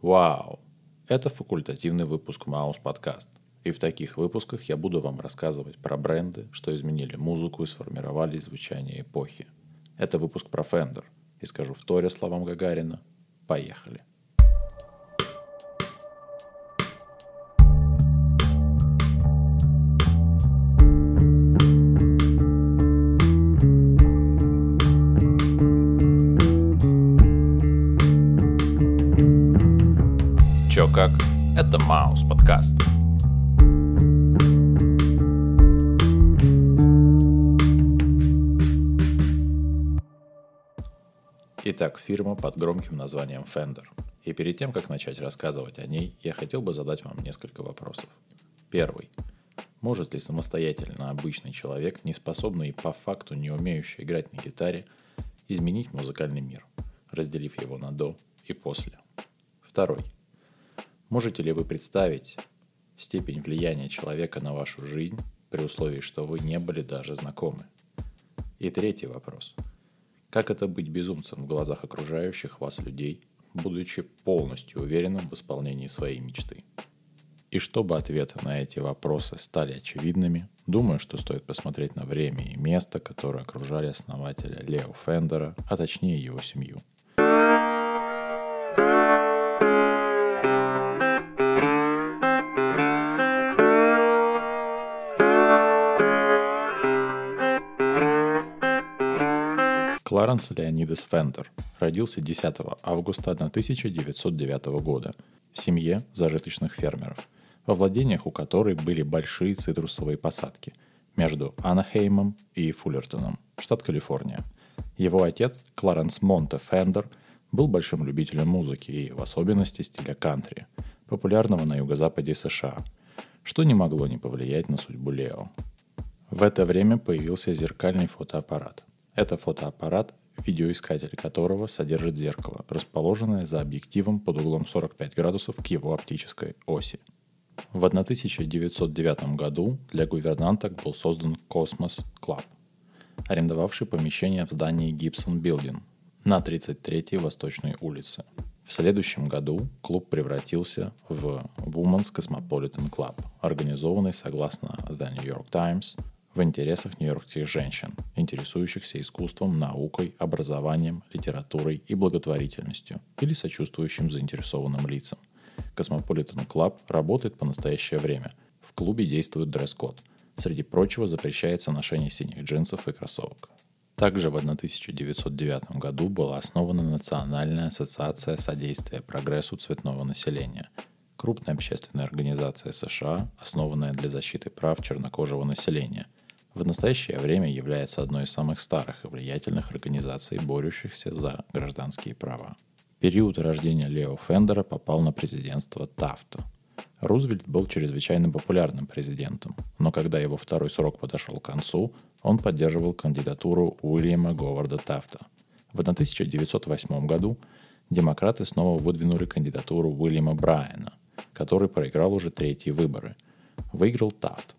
Вау! Это факультативный выпуск Маус подкаст. И в таких выпусках я буду вам рассказывать про бренды, что изменили музыку и сформировали звучание эпохи. Это выпуск про Fender. И скажу в торе словам Гагарина. Поехали. Как? Это Маус подкаст. Итак, фирма под громким названием Fender. И перед тем, как начать рассказывать о ней, я хотел бы задать вам несколько вопросов. Первый. Может ли самостоятельно обычный человек, не способный и по факту не умеющий играть на гитаре, изменить музыкальный мир, разделив его на до и после? Второй. Можете ли вы представить степень влияния человека на вашу жизнь при условии, что вы не были даже знакомы? И третий вопрос. Как это быть безумцем в глазах окружающих вас людей, будучи полностью уверенным в исполнении своей мечты? И чтобы ответы на эти вопросы стали очевидными, думаю, что стоит посмотреть на время и место, которые окружали основателя Лео Фендера, а точнее его семью – Кларенс Леонидес Фендер родился 10 августа 1909 года в семье зажиточных фермеров, во владениях у которой были большие цитрусовые посадки между Анахеймом и Фуллертоном, штат Калифорния. Его отец, Кларенс Монте Фендер, был большим любителем музыки и, в особенности, стиля кантри, популярного на юго-западе США, что не могло не повлиять на судьбу Лео. В это время появился зеркальный фотоаппарат. Это фотоаппарат, видеоискатель которого содержит зеркало, расположенное за объективом под углом 45 градусов к его оптической оси. В 1909 году для гувернанток был создан Cosmos Club, арендовавший помещение в здании Gibson Building на 33-й Восточной улице. В следующем году клуб превратился в Women's Cosmopolitan Club, организованный согласно The New York Times в интересах нью-йоркских женщин, интересующихся искусством, наукой, образованием, литературой и благотворительностью или сочувствующим заинтересованным лицам. Cosmopolitan Club работает по настоящее время. В клубе действует дресс-код. Среди прочего запрещается ношение синих джинсов и кроссовок. Также в 1909 году была основана Национальная ассоциация содействия прогрессу цветного населения, крупная общественная организация США, основанная для защиты прав чернокожего населения – в настоящее время является одной из самых старых и влиятельных организаций, борющихся за гражданские права. Период рождения Лео Фендера попал на президентство Тафта. Рузвельт был чрезвычайно популярным президентом, но когда его второй срок подошел к концу, он поддерживал кандидатуру Уильяма Говарда Тафта. В 1908 году демократы снова выдвинули кандидатуру Уильяма Брайана, который проиграл уже третьи выборы. Выиграл Тафт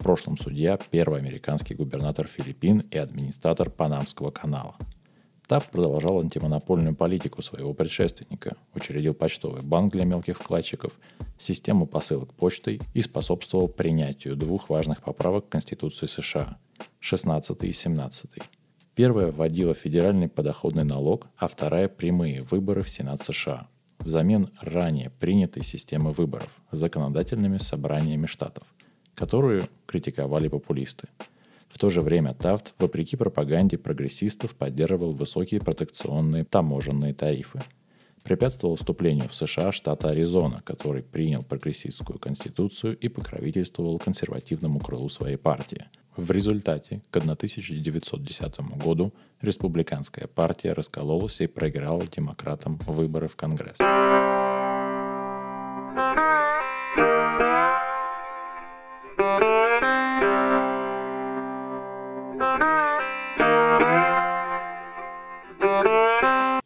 прошлом судья, первый американский губернатор Филиппин и администратор Панамского канала. Тафт продолжал антимонопольную политику своего предшественника, учредил почтовый банк для мелких вкладчиков, систему посылок почтой и способствовал принятию двух важных поправок к Конституции США – 16 и 17. Первая вводила федеральный подоходный налог, а вторая – прямые выборы в Сенат США взамен ранее принятой системы выборов законодательными собраниями штатов – которую критиковали популисты. В то же время Тафт, вопреки пропаганде прогрессистов, поддерживал высокие протекционные таможенные тарифы. Препятствовал вступлению в США штата Аризона, который принял прогрессистскую конституцию и покровительствовал консервативному крылу своей партии. В результате к 1910 году республиканская партия раскололась и проиграла демократам выборы в Конгресс.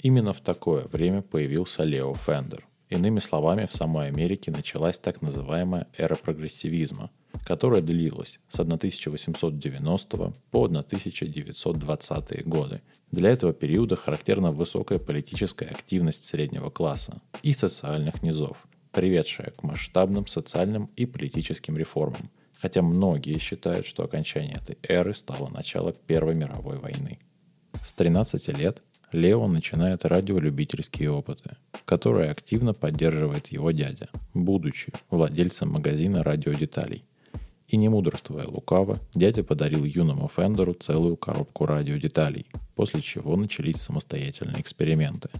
Именно в такое время появился Лео Фендер. Иными словами, в самой Америке началась так называемая эра прогрессивизма, которая длилась с 1890 по 1920 годы. Для этого периода характерна высокая политическая активность среднего класса и социальных низов, приведшая к масштабным социальным и политическим реформам, хотя многие считают, что окончание этой эры стало начало Первой мировой войны. С 13 лет Лео начинает радиолюбительские опыты, которые активно поддерживает его дядя, будучи владельцем магазина радиодеталей. И не мудрствуя лукаво, дядя подарил юному Фендеру целую коробку радиодеталей, после чего начались самостоятельные эксперименты.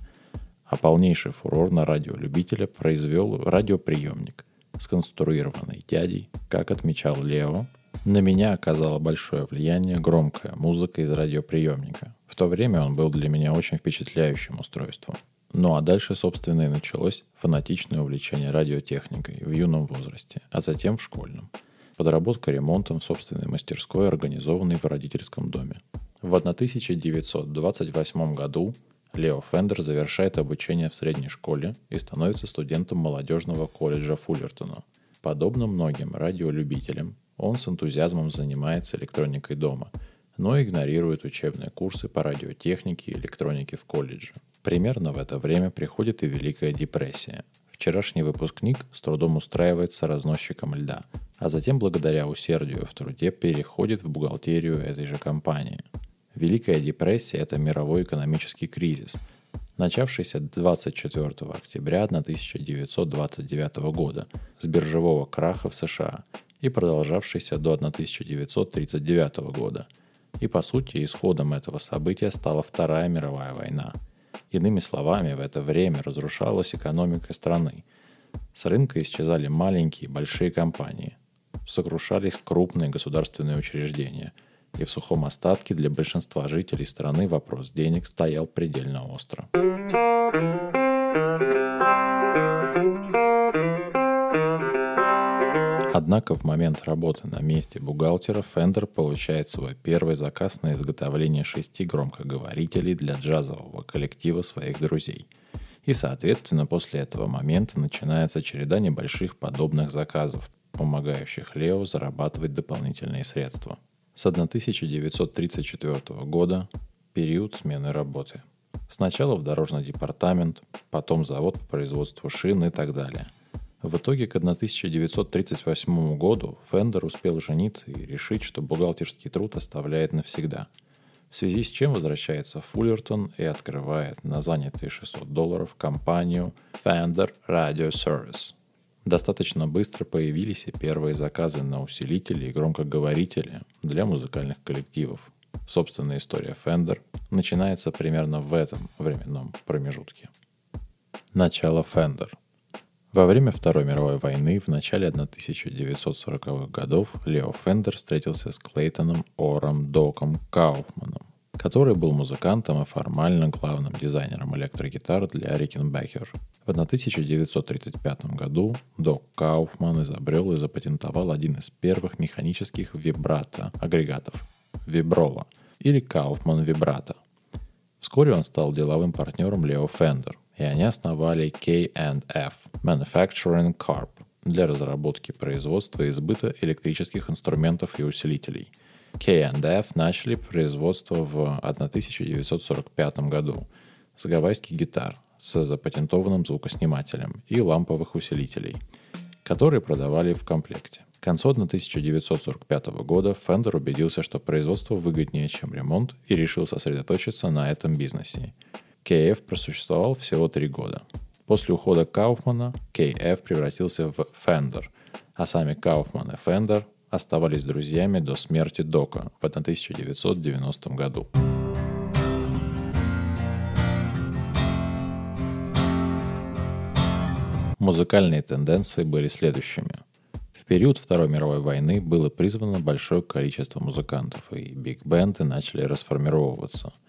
А полнейший фурор на радиолюбителя произвел радиоприемник, сконструированный дядей, как отмечал Лео, на меня оказала большое влияние громкая музыка из радиоприемника. В то время он был для меня очень впечатляющим устройством. Ну а дальше, собственно, и началось фанатичное увлечение радиотехникой в юном возрасте, а затем в школьном. Подработка ремонтом в собственной мастерской, организованной в родительском доме. В 1928 году Лео Фендер завершает обучение в средней школе и становится студентом молодежного колледжа Фуллертона. Подобно многим радиолюбителям, он с энтузиазмом занимается электроникой дома, но игнорирует учебные курсы по радиотехнике и электронике в колледже. Примерно в это время приходит и Великая депрессия. Вчерашний выпускник с трудом устраивается разносчиком льда, а затем благодаря усердию в труде переходит в бухгалтерию этой же компании. Великая депрессия – это мировой экономический кризис, начавшийся 24 октября 1929 года с биржевого краха в США и продолжавшийся до 1939 года. И по сути исходом этого события стала Вторая мировая война. Иными словами, в это время разрушалась экономика страны. С рынка исчезали маленькие и большие компании. Сокрушались крупные государственные учреждения. И в сухом остатке для большинства жителей страны вопрос денег стоял предельно остро. Однако в момент работы на месте бухгалтера Фендер получает свой первый заказ на изготовление шести громкоговорителей для джазового коллектива своих друзей. И, соответственно, после этого момента начинается череда небольших подобных заказов, помогающих Лео зарабатывать дополнительные средства. С 1934 года период смены работы. Сначала в дорожный департамент, потом завод по производству шин и так далее – в итоге к 1938 году Фендер успел жениться и решить, что бухгалтерский труд оставляет навсегда. В связи с чем возвращается Фуллертон и открывает на занятые 600 долларов компанию Fender Radio Service. Достаточно быстро появились и первые заказы на усилители и громкоговорители для музыкальных коллективов. Собственная история Fender начинается примерно в этом временном промежутке. Начало Fender – во время Второй мировой войны в начале 1940-х годов Лео Фендер встретился с Клейтоном Ором Доком Кауфманом, который был музыкантом и формально главным дизайнером электрогитар для Рикенбекер. В 1935 году Док Кауфман изобрел и запатентовал один из первых механических вибрато-агрегатов – Виброла или Кауфман Вибрато. Вскоре он стал деловым партнером Лео Фендер, и они основали K&F Manufacturing Corp для разработки производства и сбыта электрических инструментов и усилителей. K&F начали производство в 1945 году с гавайских гитар с запатентованным звукоснимателем и ламповых усилителей, которые продавали в комплекте. К концу 1945 года Fender убедился, что производство выгоднее, чем ремонт, и решил сосредоточиться на этом бизнесе. KF просуществовал всего три года. После ухода Кауфмана KF превратился в Fender, а сами Кауфман и Fender оставались друзьями до смерти Дока в 1990 году. Музыкальные тенденции были следующими. В период Второй мировой войны было призвано большое количество музыкантов, и биг-бенды начали расформировываться –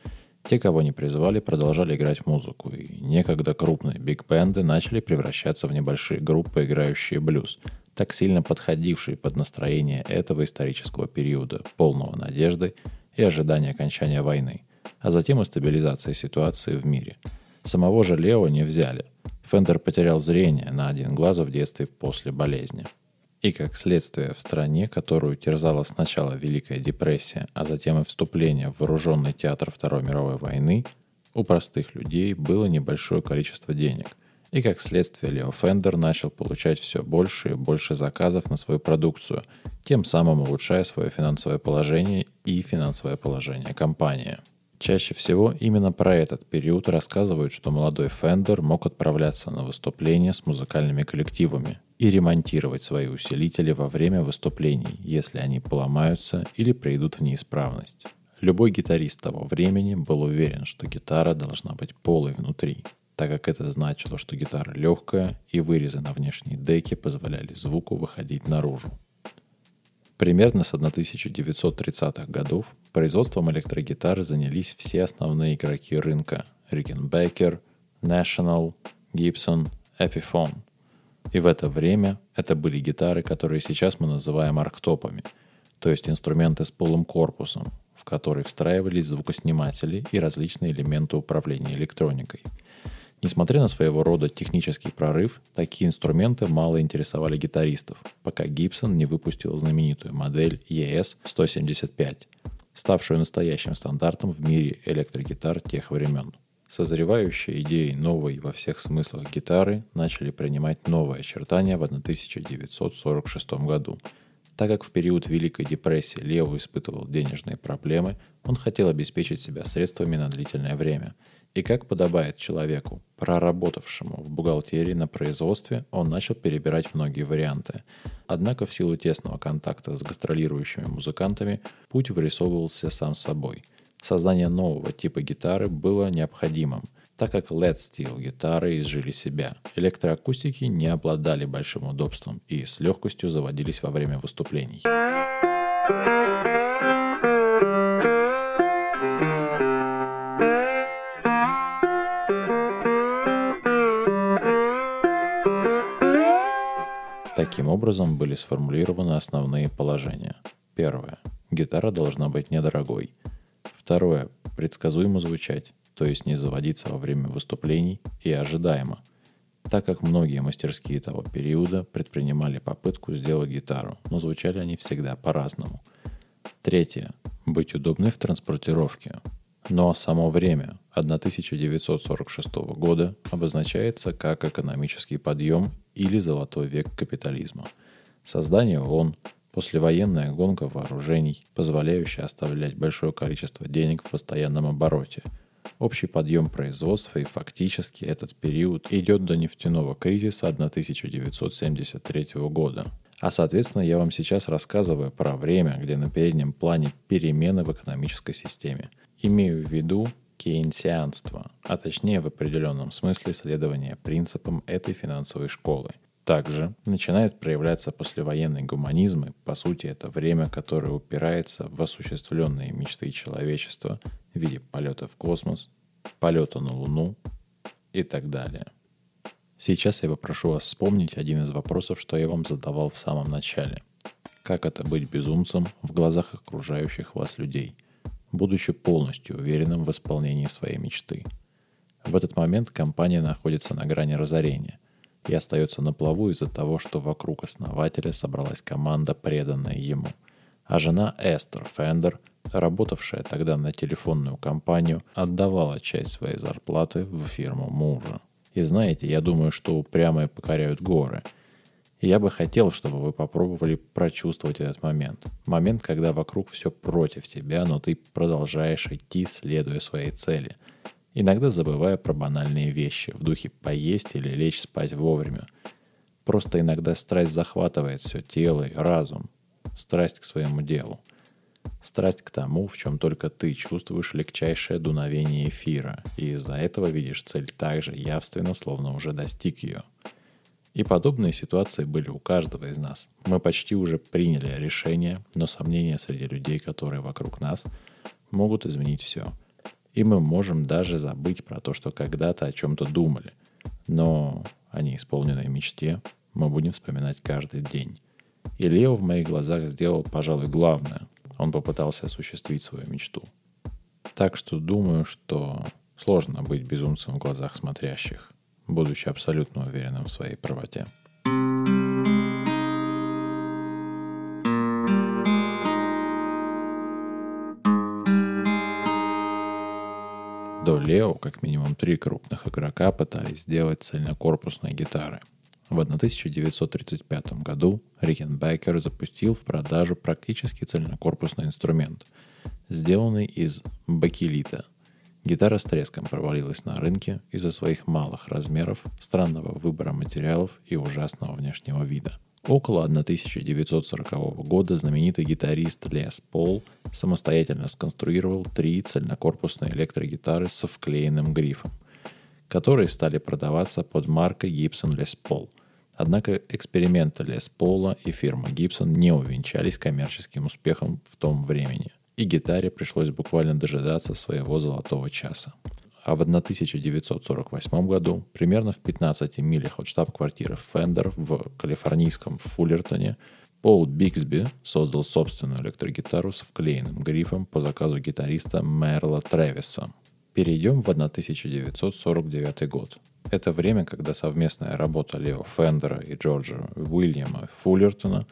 те, кого не призвали, продолжали играть музыку, и некогда крупные биг-бенды начали превращаться в небольшие группы, играющие блюз, так сильно подходившие под настроение этого исторического периода, полного надежды и ожидания окончания войны, а затем и стабилизации ситуации в мире. Самого же Лео не взяли. Фендер потерял зрение на один глаз в детстве после болезни. И как следствие в стране, которую терзала сначала Великая депрессия, а затем и вступление в вооруженный театр Второй мировой войны, у простых людей было небольшое количество денег. И как следствие Лео Фендер начал получать все больше и больше заказов на свою продукцию, тем самым улучшая свое финансовое положение и финансовое положение компании. Чаще всего именно про этот период рассказывают, что молодой Фендер мог отправляться на выступления с музыкальными коллективами и ремонтировать свои усилители во время выступлений, если они поломаются или придут в неисправность. Любой гитарист того времени был уверен, что гитара должна быть полой внутри, так как это значило, что гитара легкая и вырезы на внешней деке позволяли звуку выходить наружу. Примерно с 1930-х годов производством электрогитары занялись все основные игроки рынка – Rickenbacker, National, Gibson, Epiphone. И в это время это были гитары, которые сейчас мы называем арктопами, то есть инструменты с полым корпусом, в который встраивались звукосниматели и различные элементы управления электроникой – Несмотря на своего рода технический прорыв, такие инструменты мало интересовали гитаристов, пока Гибсон не выпустил знаменитую модель ES-175, ставшую настоящим стандартом в мире электрогитар тех времен. Созревающие идеи новой во всех смыслах гитары начали принимать новые очертания в 1946 году. Так как в период Великой депрессии Лео испытывал денежные проблемы, он хотел обеспечить себя средствами на длительное время – и как подобает человеку, проработавшему в бухгалтерии на производстве, он начал перебирать многие варианты. Однако в силу тесного контакта с гастролирующими музыкантами путь вырисовывался сам собой. Создание нового типа гитары было необходимым, так как LED Steel гитары изжили себя. Электроакустики не обладали большим удобством и с легкостью заводились во время выступлений. Образом были сформулированы основные положения. Первое. Гитара должна быть недорогой. Второе. Предсказуемо звучать, то есть не заводиться во время выступлений и ожидаемо, так как многие мастерские того периода предпринимали попытку сделать гитару, но звучали они всегда по-разному. Третье. Быть удобной в транспортировке. Но само время 1946 года обозначается как экономический подъем или золотой век капитализма. Создание ООН, послевоенная гонка вооружений, позволяющая оставлять большое количество денег в постоянном обороте, общий подъем производства и фактически этот период идет до нефтяного кризиса 1973 года. А соответственно я вам сейчас рассказываю про время, где на переднем плане перемены в экономической системе. Имею в виду кейнсианство, а точнее в определенном смысле следование принципам этой финансовой школы. Также начинает проявляться послевоенный гуманизм, и по сути это время, которое упирается в осуществленные мечты человечества в виде полета в космос, полета на Луну и так далее. Сейчас я попрошу вас вспомнить один из вопросов, что я вам задавал в самом начале. Как это быть безумцем в глазах окружающих вас людей – будучи полностью уверенным в исполнении своей мечты. В этот момент компания находится на грани разорения и остается на плаву из-за того, что вокруг основателя собралась команда, преданная ему. А жена Эстер Фендер, работавшая тогда на телефонную компанию, отдавала часть своей зарплаты в фирму мужа. И знаете, я думаю, что упрямые покоряют горы – я бы хотел, чтобы вы попробовали прочувствовать этот момент. Момент, когда вокруг все против тебя, но ты продолжаешь идти, следуя своей цели. Иногда забывая про банальные вещи, в духе поесть или лечь спать вовремя. Просто иногда страсть захватывает все тело и разум. Страсть к своему делу. Страсть к тому, в чем только ты чувствуешь легчайшее дуновение эфира, и из-за этого видишь цель так же явственно, словно уже достиг ее. И подобные ситуации были у каждого из нас. Мы почти уже приняли решение, но сомнения среди людей, которые вокруг нас, могут изменить все. И мы можем даже забыть про то, что когда-то о чем-то думали. Но о неисполненной мечте мы будем вспоминать каждый день. И Лео в моих глазах сделал, пожалуй, главное он попытался осуществить свою мечту. Так что думаю, что сложно быть безумцем в глазах смотрящих, будучи абсолютно уверенным в своей правоте. До Лео как минимум три крупных игрока пытались сделать цельнокорпусные гитары – в 1935 году Рикенбекер запустил в продажу практически цельнокорпусный инструмент, сделанный из бакелита. Гитара с треском провалилась на рынке из-за своих малых размеров, странного выбора материалов и ужасного внешнего вида. Около 1940 года знаменитый гитарист Лес Пол самостоятельно сконструировал три цельнокорпусные электрогитары со вклеенным грифом, которые стали продаваться под маркой Gibson Les Paul. Однако эксперименты Лес Пола и фирмы Gibson не увенчались коммерческим успехом в том времени, и гитаре пришлось буквально дожидаться своего золотого часа а в 1948 году, примерно в 15 милях от штаб-квартиры Fender в калифорнийском Фуллертоне, Пол Биксби создал собственную электрогитару с вклеенным грифом по заказу гитариста Мерла Тревиса. Перейдем в 1949 год. Это время, когда совместная работа Лео Фендера и Джорджа Уильяма Фуллертона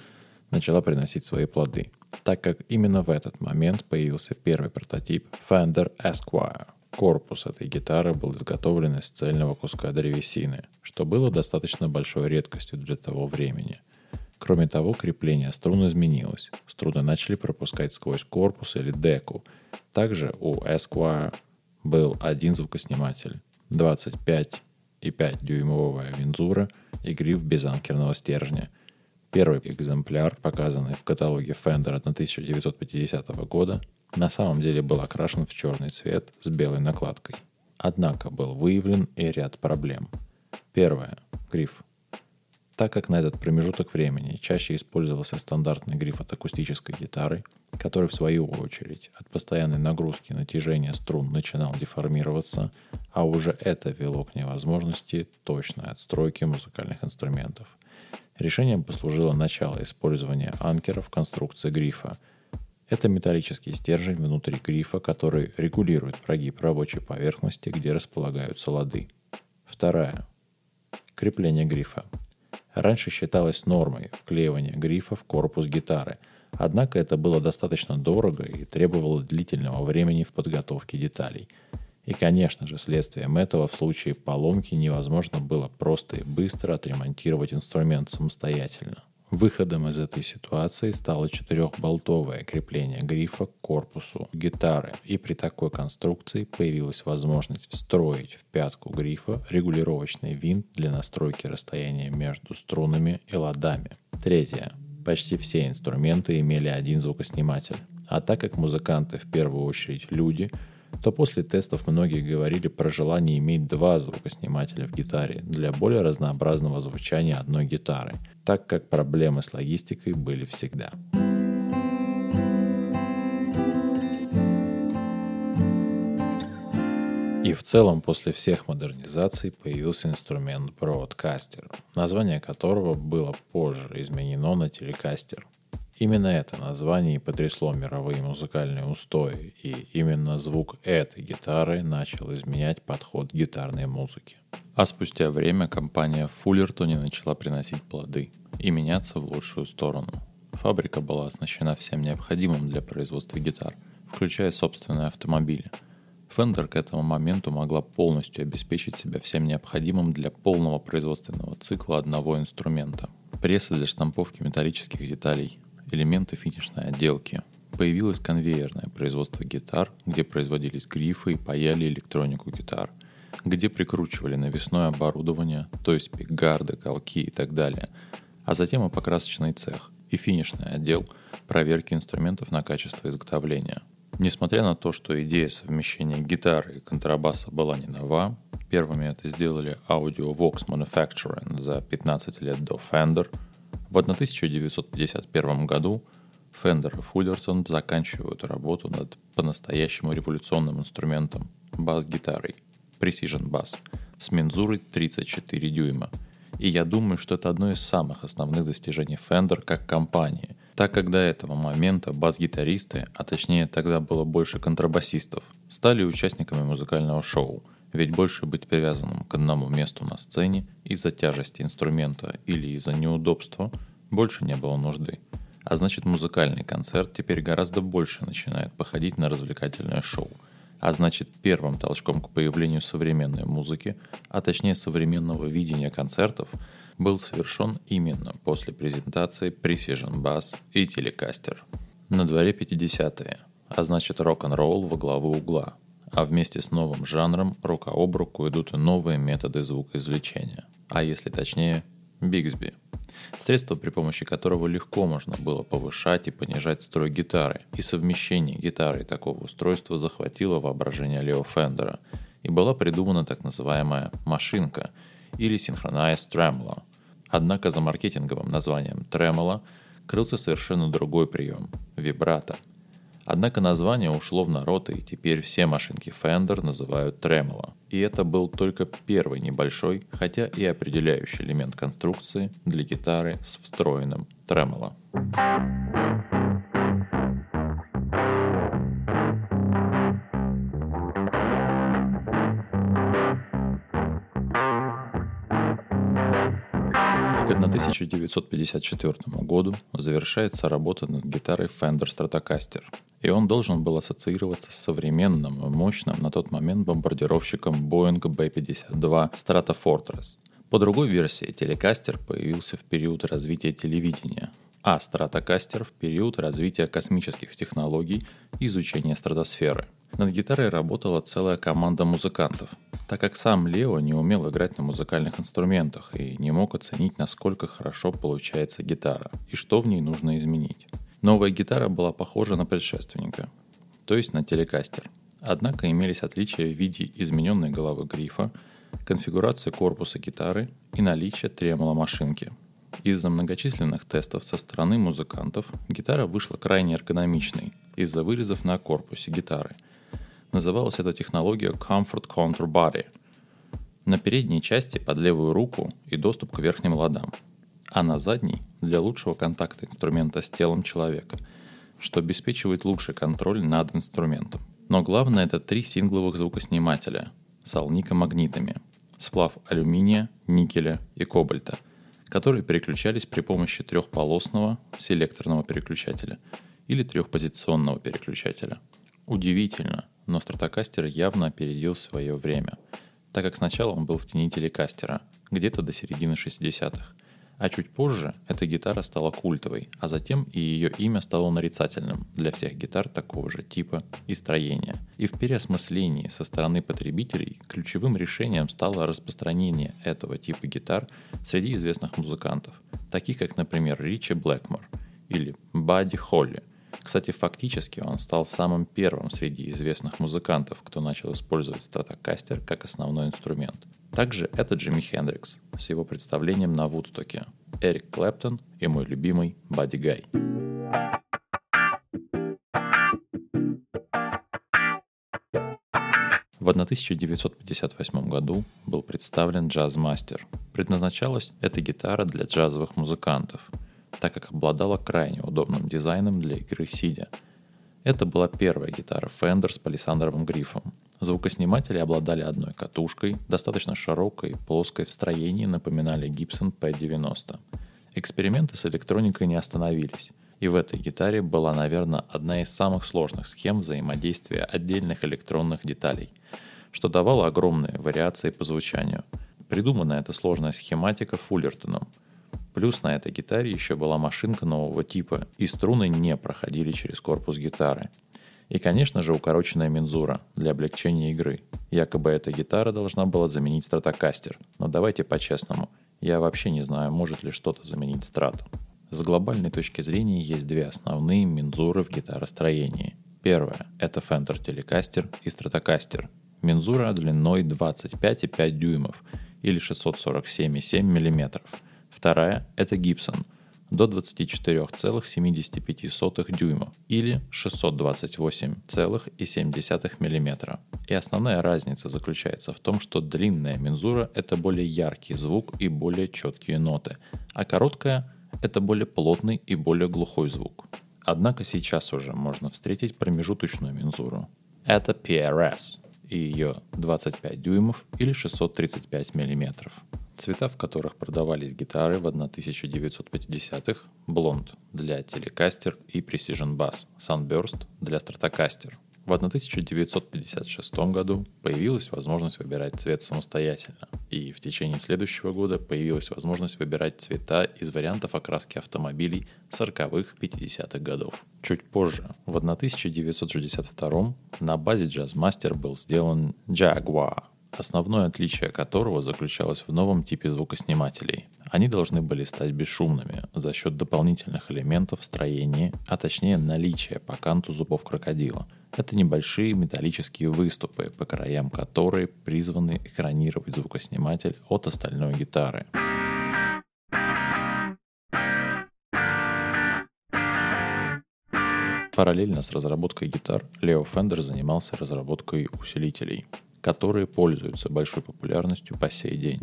начала приносить свои плоды, так как именно в этот момент появился первый прототип Fender Esquire – Корпус этой гитары был изготовлен из цельного куска древесины, что было достаточно большой редкостью для того времени. Кроме того, крепление струн изменилось. Струны начали пропускать сквозь корпус или деку. Также у Esquire был один звукосниматель, 25,5 дюймовая винзура и гриф без анкерного стержня. Первый экземпляр, показанный в каталоге Fender 1950 года, на самом деле был окрашен в черный цвет с белой накладкой. Однако был выявлен и ряд проблем. Первое. Гриф. Так как на этот промежуток времени чаще использовался стандартный гриф от акустической гитары, который в свою очередь от постоянной нагрузки натяжения струн начинал деформироваться, а уже это вело к невозможности точной отстройки музыкальных инструментов. Решением послужило начало использования анкера в конструкции грифа – это металлический стержень внутри грифа, который регулирует прогиб рабочей поверхности, где располагаются лады. Вторая. Крепление грифа. Раньше считалось нормой вклеивание грифа в корпус гитары, однако это было достаточно дорого и требовало длительного времени в подготовке деталей. И, конечно же, следствием этого в случае поломки невозможно было просто и быстро отремонтировать инструмент самостоятельно. Выходом из этой ситуации стало четырехболтовое крепление грифа к корпусу гитары, и при такой конструкции появилась возможность встроить в пятку грифа регулировочный винт для настройки расстояния между струнами и ладами. Третье. Почти все инструменты имели один звукосниматель. А так как музыканты в первую очередь люди – то после тестов многие говорили про желание иметь два звукоснимателя в гитаре для более разнообразного звучания одной гитары, так как проблемы с логистикой были всегда. И в целом после всех модернизаций появился инструмент Broadcaster, название которого было позже изменено на телекастер. Именно это название потрясло мировые музыкальные устои, и именно звук этой гитары начал изменять подход к гитарной музыке. А спустя время компания Фуллертоне начала приносить плоды и меняться в лучшую сторону. Фабрика была оснащена всем необходимым для производства гитар, включая собственные автомобили. Fender к этому моменту могла полностью обеспечить себя всем необходимым для полного производственного цикла одного инструмента. Прессы для штамповки металлических деталей, элементы финишной отделки. Появилось конвейерное производство гитар, где производились грифы и паяли электронику гитар, где прикручивали навесное оборудование, то есть пикгарды, колки и так далее, а затем и покрасочный цех и финишный отдел проверки инструментов на качество изготовления. Несмотря на то, что идея совмещения гитары и контрабаса была не нова, первыми это сделали Audio Vox Manufacturing за 15 лет до Fender – в 1951 году Фендер и Фуллертон заканчивают работу над по-настоящему революционным инструментом – бас-гитарой Precision Bass с мензурой 34 дюйма. И я думаю, что это одно из самых основных достижений Fender как компании, так как до этого момента бас-гитаристы, а точнее тогда было больше контрабасистов, стали участниками музыкального шоу – ведь больше быть привязанным к одному месту на сцене из-за тяжести инструмента или из-за неудобства больше не было нужды. А значит музыкальный концерт теперь гораздо больше начинает походить на развлекательное шоу. а значит первым толчком к появлению современной музыки, а точнее современного видения концертов, был совершен именно после презентации Precision Bass и Telecaster. На дворе 50-е, а значит рок-н-ролл во главу угла, а вместе с новым жанром рука об руку идут и новые методы звукоизвлечения, а если точнее, Бигсби – Средство, при помощи которого легко можно было повышать и понижать строй гитары, и совмещение гитары и такого устройства захватило воображение Лео Фендера, и была придумана так называемая «машинка» или Synchronized Tremolo. Однако за маркетинговым названием Tremolo крылся совершенно другой прием – вибрато – Однако название ушло в народ, и теперь все машинки Fender называют Tremolo. И это был только первый небольшой, хотя и определяющий элемент конструкции для гитары с встроенным Tremolo. К 1954 году завершается работа над гитарой Fender Stratocaster, и он должен был ассоциироваться с современным и мощным на тот момент бомбардировщиком Boeing B-52 Stratofortress. По другой версии, телекастер появился в период развития телевидения, а Stratocaster в период развития космических технологий и изучения стратосферы – над гитарой работала целая команда музыкантов, так как сам Лео не умел играть на музыкальных инструментах и не мог оценить, насколько хорошо получается гитара и что в ней нужно изменить. Новая гитара была похожа на предшественника, то есть на телекастер. Однако имелись отличия в виде измененной головы грифа, конфигурации корпуса гитары и наличия тремоло машинки. Из-за многочисленных тестов со стороны музыкантов гитара вышла крайне эргономичной из-за вырезов на корпусе гитары – Называлась эта технология Comfort Contour Body. На передней части под левую руку и доступ к верхним ладам, а на задней для лучшего контакта инструмента с телом человека, что обеспечивает лучший контроль над инструментом. Но главное это три сингловых звукоснимателя с алникомагнитами, сплав алюминия, никеля и кобальта, которые переключались при помощи трехполосного селекторного переключателя или трехпозиционного переключателя. Удивительно, но стратокастер явно опередил свое время, так как сначала он был в тени телекастера, где-то до середины 60-х, а чуть позже эта гитара стала культовой, а затем и ее имя стало нарицательным для всех гитар такого же типа и строения. И в переосмыслении со стороны потребителей ключевым решением стало распространение этого типа гитар среди известных музыкантов, таких как, например, Ричи Блэкмор или Бадди Холли – кстати, фактически он стал самым первым среди известных музыкантов, кто начал использовать стратокастер как основной инструмент. Также это Джимми Хендрикс с его представлением на Вудстоке, Эрик Клэптон и мой любимый Бадди Гай. В 1958 году был представлен джаз-мастер. Предназначалась эта гитара для джазовых музыкантов – так как обладала крайне удобным дизайном для игры сидя. Это была первая гитара Fender с палисандровым грифом. Звукосниматели обладали одной катушкой, достаточно широкой, плоской в строении напоминали Gibson P90. Эксперименты с электроникой не остановились, и в этой гитаре была, наверное, одна из самых сложных схем взаимодействия отдельных электронных деталей, что давало огромные вариации по звучанию. Придумана эта сложная схематика Фуллертоном – Плюс на этой гитаре еще была машинка нового типа, и струны не проходили через корпус гитары. И, конечно же, укороченная мензура для облегчения игры. Якобы эта гитара должна была заменить стратокастер, но давайте по-честному, я вообще не знаю, может ли что-то заменить страту. С глобальной точки зрения есть две основные мензуры в гитаростроении. Первая – это Fender Telecaster и Stratocaster. Мензура длиной 25,5 дюймов или 647,7 миллиметров – Вторая – это Gibson до 24,75 дюйма или 628,7 мм. И основная разница заключается в том, что длинная мензура – это более яркий звук и более четкие ноты, а короткая – это более плотный и более глухой звук. Однако сейчас уже можно встретить промежуточную мензуру. Это PRS и ее 25 дюймов или 635 миллиметров. Цвета, в которых продавались гитары в 1950-х – Blonde для Telecaster и Precision Bass, Sunburst для Stratocaster. В 1956 году появилась возможность выбирать цвет самостоятельно, и в течение следующего года появилась возможность выбирать цвета из вариантов окраски автомобилей 40-х, 50-х годов. Чуть позже, в 1962 на базе Jazzmaster был сделан Jaguar, основное отличие которого заключалось в новом типе звукоснимателей. Они должны были стать бесшумными за счет дополнительных элементов в строении, а точнее наличия по канту зубов крокодила – это небольшие металлические выступы, по краям которой призваны экранировать звукосниматель от остальной гитары. Параллельно с разработкой гитар Лео Фендер занимался разработкой усилителей, которые пользуются большой популярностью по сей день.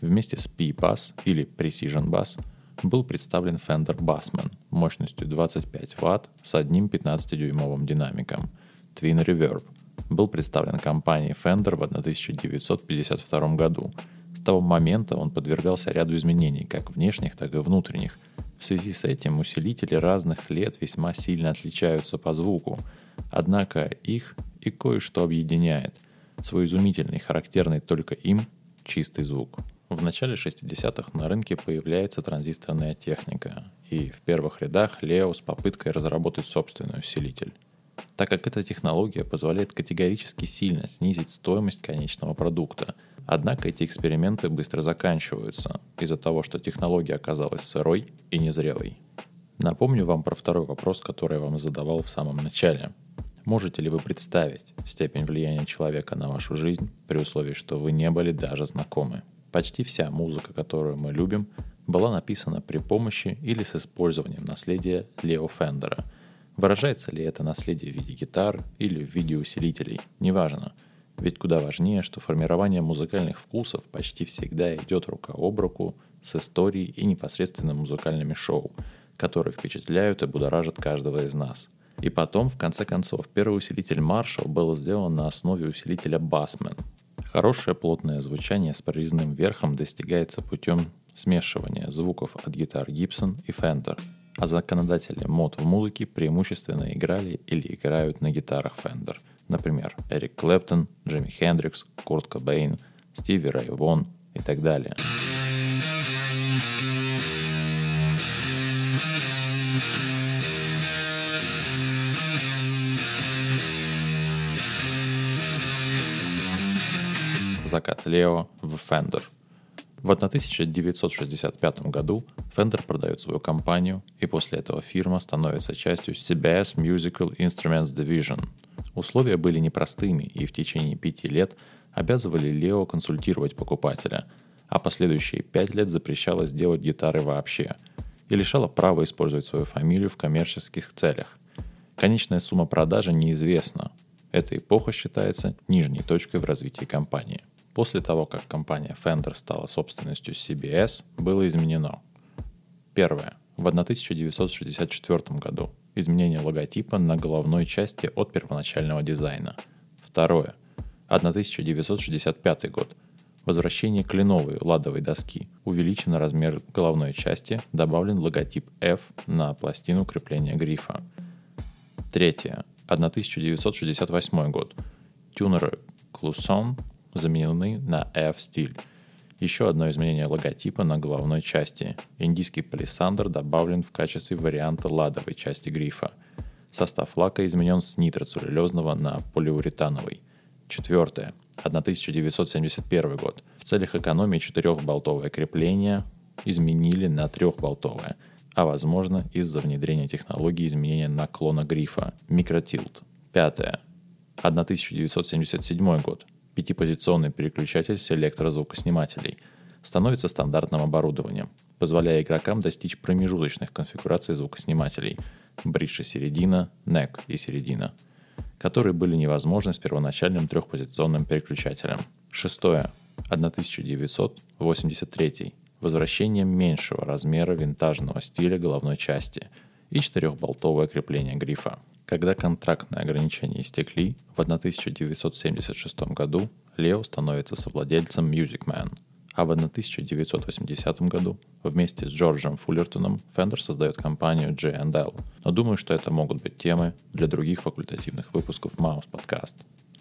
Вместе с P-Bass или Precision Bass был представлен Fender Bassman мощностью 25 Вт с одним 15-дюймовым динамиком – Twin Reverb, был представлен компанией Fender в 1952 году. С того момента он подвергался ряду изменений, как внешних, так и внутренних. В связи с этим усилители разных лет весьма сильно отличаются по звуку, однако их и кое-что объединяет. Свой изумительный, характерный только им чистый звук. В начале 60-х на рынке появляется транзисторная техника, и в первых рядах Лео с попыткой разработать собственный усилитель так как эта технология позволяет категорически сильно снизить стоимость конечного продукта. Однако эти эксперименты быстро заканчиваются из-за того, что технология оказалась сырой и незрелой. Напомню вам про второй вопрос, который я вам задавал в самом начале. Можете ли вы представить степень влияния человека на вашу жизнь при условии, что вы не были даже знакомы? Почти вся музыка, которую мы любим, была написана при помощи или с использованием наследия Лео Фендера – Выражается ли это наследие в виде гитар или в виде усилителей, неважно. Ведь куда важнее, что формирование музыкальных вкусов почти всегда идет рука об руку с историей и непосредственно музыкальными шоу, которые впечатляют и будоражат каждого из нас. И потом, в конце концов, первый усилитель Marshall был сделан на основе усилителя Bassman. Хорошее плотное звучание с прорезным верхом достигается путем смешивания звуков от гитар Gibson и Fender – а законодатели мод в музыке преимущественно играли или играют на гитарах Fender. Например, Эрик Клэптон, Джимми Хендрикс, Курт Кобейн, Стиви Рэй Вон и так далее. Закат Лео в Fender – в 1965 году Fender продает свою компанию, и после этого фирма становится частью CBS Musical Instruments Division. Условия были непростыми и в течение пяти лет обязывали Лео консультировать покупателя, а последующие пять лет запрещалось делать гитары вообще и лишало права использовать свою фамилию в коммерческих целях. Конечная сумма продажи неизвестна. Эта эпоха считается нижней точкой в развитии компании. После того, как компания Fender стала собственностью CBS, было изменено. Первое. В 1964 году изменение логотипа на головной части от первоначального дизайна. Второе. 1965 год. Возвращение кленовой ладовой доски. Увеличен размер головной части, добавлен логотип F на пластину крепления грифа. Третье. 1968 год. Тюнеры Клусон заменены на F-стиль. Еще одно изменение логотипа на головной части. Индийский палисандр добавлен в качестве варианта ладовой части грифа. Состав лака изменен с нитроцеллюлезного на полиуретановый. Четвертое. 1971 год. В целях экономии четырехболтовое крепление изменили на трехболтовое, а возможно из-за внедрения технологии изменения наклона грифа – микротилт. Пятое. 1977 год пятипозиционный переключатель селектора звукоснимателей становится стандартным оборудованием, позволяя игрокам достичь промежуточных конфигураций звукоснимателей бридж и середина, NEC и середина, которые были невозможны с первоначальным трехпозиционным переключателем. Шестое. 1983. Возвращение меньшего размера винтажного стиля головной части и четырехболтовое крепление грифа. Когда контрактные ограничения истекли, в 1976 году Лео становится совладельцем Music Man, А в 1980 году вместе с Джорджем Фуллертоном Fender создает компанию J&L. Но думаю, что это могут быть темы для других факультативных выпусков Mouse Podcast.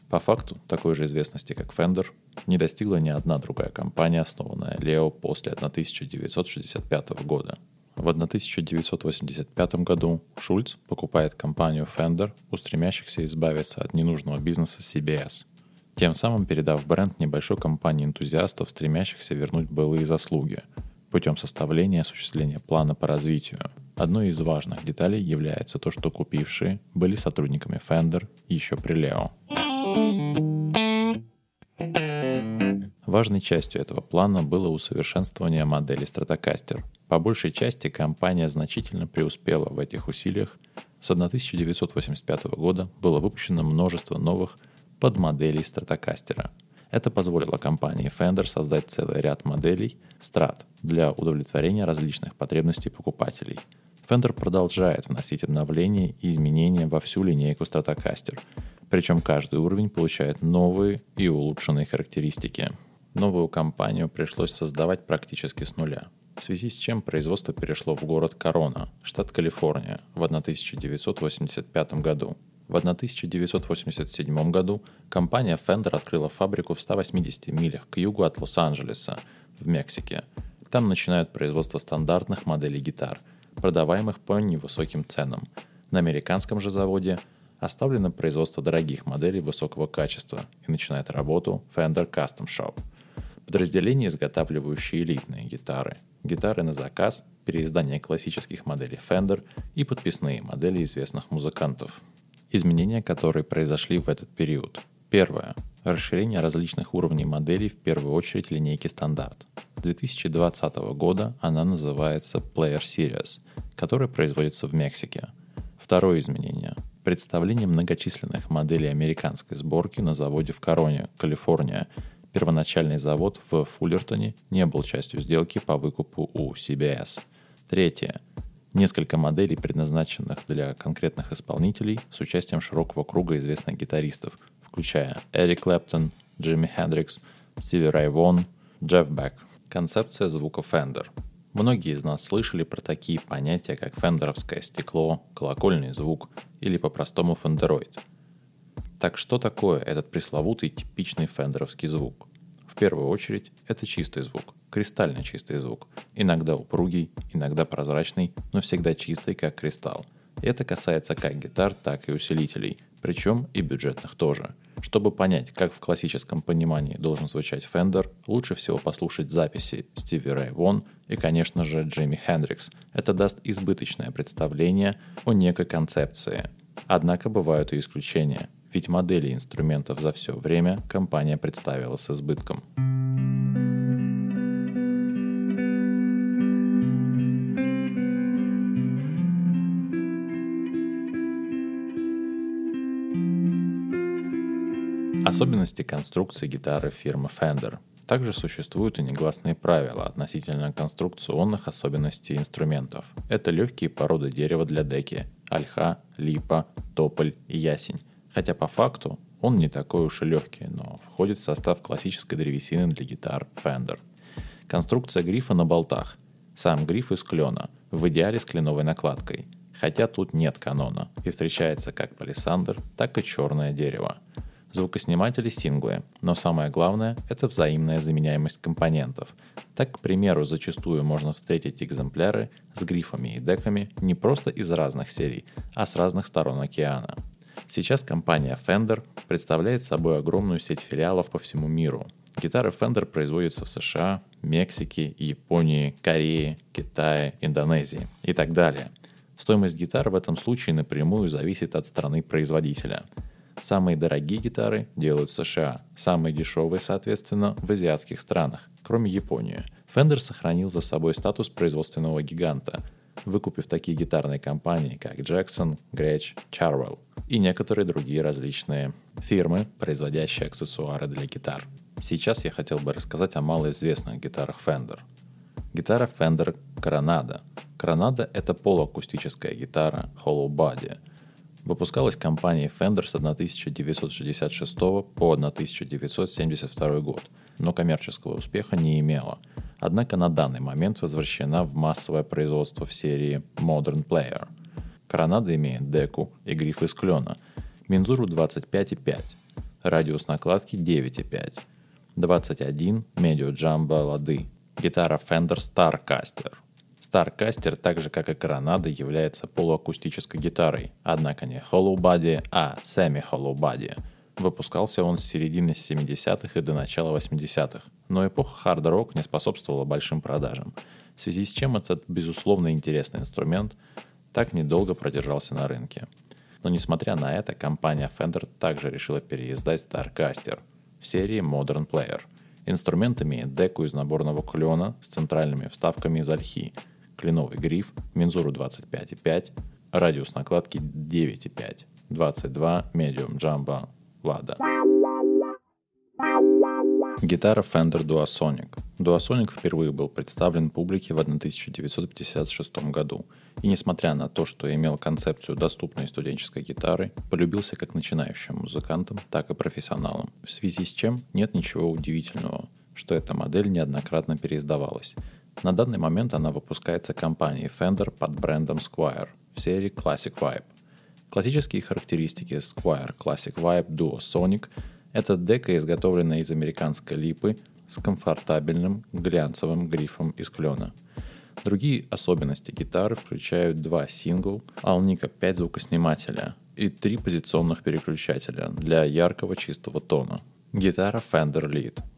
По факту, такой же известности, как Fender, не достигла ни одна другая компания, основанная Leo после 1965 года. В 1985 году Шульц покупает компанию Fender, устремящихся избавиться от ненужного бизнеса CBS, тем самым передав бренд небольшой компании энтузиастов, стремящихся вернуть былые заслуги путем составления и осуществления плана по развитию. Одной из важных деталей является то, что купившие были сотрудниками Fender еще при Leo. Важной частью этого плана было усовершенствование модели Stratocaster. По большей части компания значительно преуспела в этих усилиях. С 1985 года было выпущено множество новых подмоделей Stratocaster. Это позволило компании Fender создать целый ряд моделей Strat для удовлетворения различных потребностей покупателей. Fender продолжает вносить обновления и изменения во всю линейку Stratocaster, причем каждый уровень получает новые и улучшенные характеристики. Новую компанию пришлось создавать практически с нуля, в связи с чем производство перешло в город Корона, штат Калифорния, в 1985 году. В 1987 году компания Fender открыла фабрику в 180 милях к югу от Лос-Анджелеса, в Мексике. Там начинают производство стандартных моделей гитар, продаваемых по невысоким ценам. На американском же заводе оставлено производство дорогих моделей высокого качества и начинает работу Fender Custom Shop – Подразделение, изготавливающее элитные гитары, гитары на заказ, переиздание классических моделей Fender и подписные модели известных музыкантов. Изменения, которые произошли в этот период. Первое. Расширение различных уровней моделей, в первую очередь линейки стандарт. С 2020 года она называется Player Series, которая производится в Мексике. Второе изменение. Представление многочисленных моделей американской сборки на заводе в Короне, Калифорния, Первоначальный завод в Фуллертоне не был частью сделки по выкупу у CBS. Третье. Несколько моделей, предназначенных для конкретных исполнителей с участием широкого круга известных гитаристов, включая Эрик Клэптон, Джимми Хендрикс, Стиви Рай Вон, Джефф Бек. Концепция звука Fender. Многие из нас слышали про такие понятия, как фендеровское стекло, колокольный звук или по-простому фендероид – так что такое этот пресловутый типичный фендеровский звук? В первую очередь, это чистый звук, кристально чистый звук, иногда упругий, иногда прозрачный, но всегда чистый, как кристалл. Это касается как гитар, так и усилителей, причем и бюджетных тоже. Чтобы понять, как в классическом понимании должен звучать Fender, лучше всего послушать записи Стиви Рэй Вон и, конечно же, Джимми Хендрикс. Это даст избыточное представление о некой концепции. Однако бывают и исключения ведь модели инструментов за все время компания представила с избытком. Особенности конструкции гитары фирмы Fender. Также существуют и негласные правила относительно конструкционных особенностей инструментов. Это легкие породы дерева для деки – ольха, липа, тополь и ясень хотя по факту он не такой уж и легкий, но входит в состав классической древесины для гитар Fender. Конструкция грифа на болтах. Сам гриф из клена, в идеале с кленовой накладкой. Хотя тут нет канона, и встречается как палисандр, так и черное дерево. Звукосниматели синглы, но самое главное – это взаимная заменяемость компонентов. Так, к примеру, зачастую можно встретить экземпляры с грифами и деками не просто из разных серий, а с разных сторон океана – Сейчас компания Fender представляет собой огромную сеть филиалов по всему миру. Гитары Fender производятся в США, Мексике, Японии, Корее, Китае, Индонезии и так далее. Стоимость гитар в этом случае напрямую зависит от страны производителя. Самые дорогие гитары делают в США, самые дешевые, соответственно, в азиатских странах, кроме Японии. Fender сохранил за собой статус производственного гиганта – выкупив такие гитарные компании, как Jackson, Gretsch, Charwell и некоторые другие различные фирмы, производящие аксессуары для гитар. Сейчас я хотел бы рассказать о малоизвестных гитарах Fender. Гитара Fender Coronado. Coronado — это полуакустическая гитара Hollow Body. Выпускалась компанией Fender с 1966 по 1972 год, но коммерческого успеха не имела. Однако на данный момент возвращена в массовое производство в серии Modern Player. Коронада имеет деку и гриф из клена, мензуру 25,5, радиус накладки 9,5, 21 медио джамбо лады, гитара Fender Starcaster – Starcaster, так же как и Коронада, является полуакустической гитарой, однако не Hollow Body, а Semi Hollow Body. Выпускался он с середины 70-х и до начала 80-х, но эпоха хард-рок не способствовала большим продажам, в связи с чем этот, безусловно, интересный инструмент так недолго продержался на рынке. Но несмотря на это, компания Fender также решила переиздать Starcaster в серии Modern Player. Инструмент имеет деку из наборного клена с центральными вставками из ольхи, кленовый гриф, мензуру 25,5, радиус накладки 9,5, 22 медиум джамбо лада. Гитара Fender Duasonic. Duasonic впервые был представлен публике в 1956 году, и несмотря на то, что имел концепцию доступной студенческой гитары, полюбился как начинающим музыкантам, так и профессионалам, в связи с чем нет ничего удивительного, что эта модель неоднократно переиздавалась. На данный момент она выпускается компанией Fender под брендом Squire в серии Classic Vibe. Классические характеристики Squire Classic Vibe Duo Sonic – это дека, изготовленная из американской липы с комфортабельным глянцевым грифом из клена. Другие особенности гитары включают два сингл, Alnica 5 звукоснимателя и три позиционных переключателя для яркого чистого тона. Гитара Fender Lead –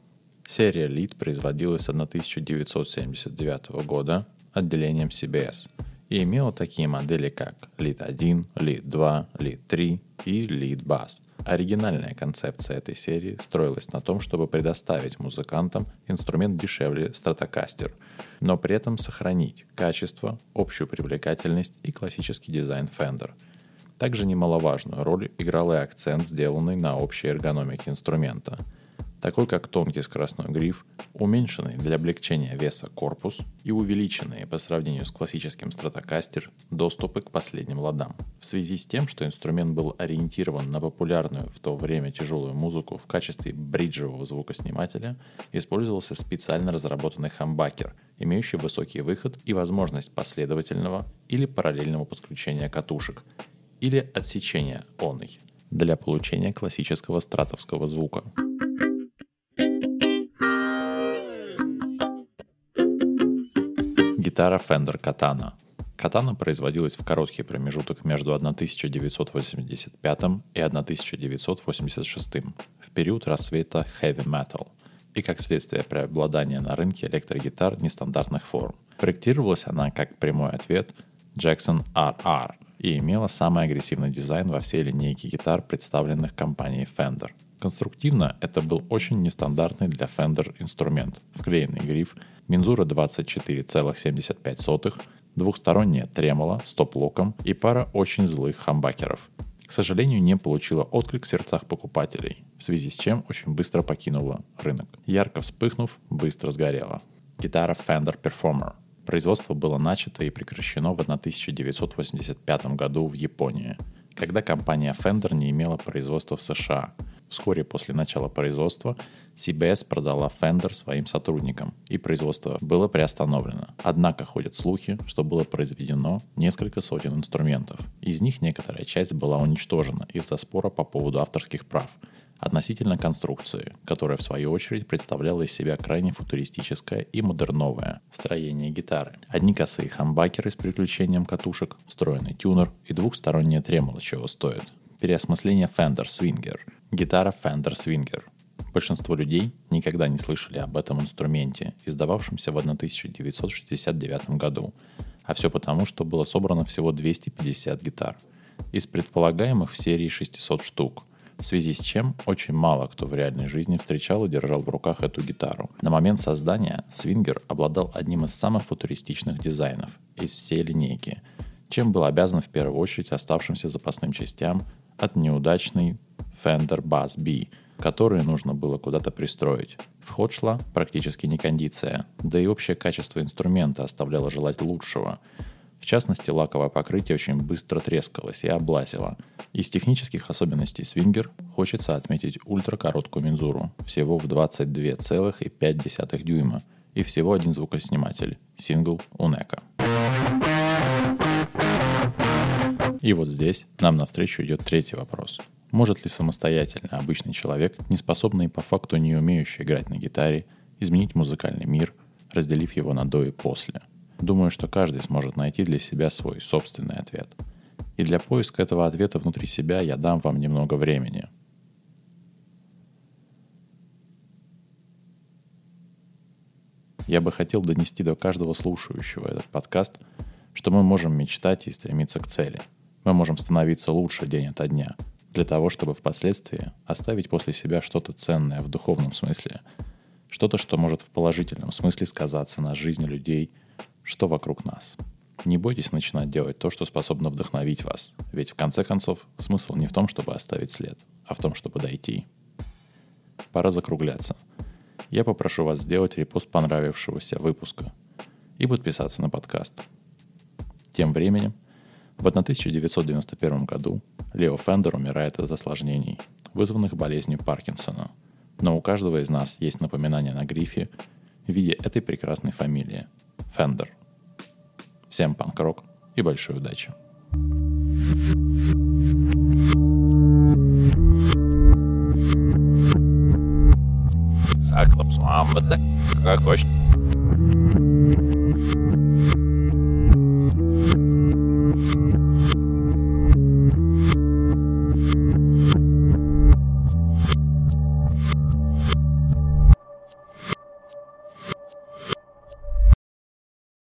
Серия Lead производилась с 1979 года отделением CBS и имела такие модели, как Lead 1, Lead 2, Lead 3 и Lead Bass. Оригинальная концепция этой серии строилась на том, чтобы предоставить музыкантам инструмент дешевле Stratocaster, но при этом сохранить качество, общую привлекательность и классический дизайн Fender. Также немаловажную роль играл и акцент, сделанный на общей эргономике инструмента – такой как тонкий скоростной гриф, уменьшенный для облегчения веса корпус и увеличенные по сравнению с классическим стратокастер доступы к последним ладам. В связи с тем, что инструмент был ориентирован на популярную в то время тяжелую музыку в качестве бриджевого звукоснимателя, использовался специально разработанный хамбакер, имеющий высокий выход и возможность последовательного или параллельного подключения катушек или отсечения оной для получения классического стратовского звука. Гитара Fender Katana. Катана производилась в короткий промежуток между 1985 и 1986 в период рассвета heavy metal и как следствие преобладания на рынке электрогитар нестандартных форм. Проектировалась она как прямой ответ Jackson RR и имела самый агрессивный дизайн во всей линейке гитар, представленных компанией Fender. Конструктивно это был очень нестандартный для Fender инструмент. Вклеенный гриф – мензура 24,75, двухсторонняя тремоло с топ-локом и пара очень злых хамбакеров. К сожалению, не получила отклик в сердцах покупателей, в связи с чем очень быстро покинула рынок. Ярко вспыхнув, быстро сгорела. Гитара Fender Performer. Производство было начато и прекращено в 1985 году в Японии, когда компания Fender не имела производства в США. Вскоре после начала производства CBS продала Fender своим сотрудникам, и производство было приостановлено. Однако ходят слухи, что было произведено несколько сотен инструментов. Из них некоторая часть была уничтожена из-за спора по поводу авторских прав относительно конструкции, которая в свою очередь представляла из себя крайне футуристическое и модерновое строение гитары. Одни косые хамбакеры с переключением катушек, встроенный тюнер и двухстороннее тремоло чего стоит. Переосмысление Fender Swinger, гитара Fender Swinger – Большинство людей никогда не слышали об этом инструменте, издававшемся в 1969 году, а все потому, что было собрано всего 250 гитар. Из предполагаемых в серии 600 штук, в связи с чем очень мало кто в реальной жизни встречал и держал в руках эту гитару. На момент создания Свингер обладал одним из самых футуристичных дизайнов из всей линейки, чем был обязан в первую очередь оставшимся запасным частям от неудачной Fender Bass B – которые нужно было куда-то пристроить. В шла практически не кондиция, да и общее качество инструмента оставляло желать лучшего. В частности, лаковое покрытие очень быстро трескалось и облазило. Из технических особенностей свингер хочется отметить ультракороткую мензуру, всего в 22,5 дюйма, и всего один звукосниматель – сингл Унека. И вот здесь нам навстречу идет третий вопрос. Может ли самостоятельно обычный человек, не способный по факту не умеющий играть на гитаре, изменить музыкальный мир, разделив его на до и после? Думаю, что каждый сможет найти для себя свой собственный ответ. И для поиска этого ответа внутри себя я дам вам немного времени. Я бы хотел донести до каждого слушающего этот подкаст, что мы можем мечтать и стремиться к цели. Мы можем становиться лучше день ото дня, для того, чтобы впоследствии оставить после себя что-то ценное в духовном смысле, что-то, что может в положительном смысле сказаться на жизни людей – что вокруг нас. Не бойтесь начинать делать то, что способно вдохновить вас, ведь в конце концов смысл не в том, чтобы оставить след, а в том, чтобы дойти. Пора закругляться. Я попрошу вас сделать репост понравившегося выпуска и подписаться на подкаст. Тем временем, в 1991 году Лео Фендер умирает от осложнений, вызванных болезнью Паркинсона. Но у каждого из нас есть напоминание на грифе в виде этой прекрасной фамилии – Фендер. Всем панк-рок и большой удачи. Ne kā košķi.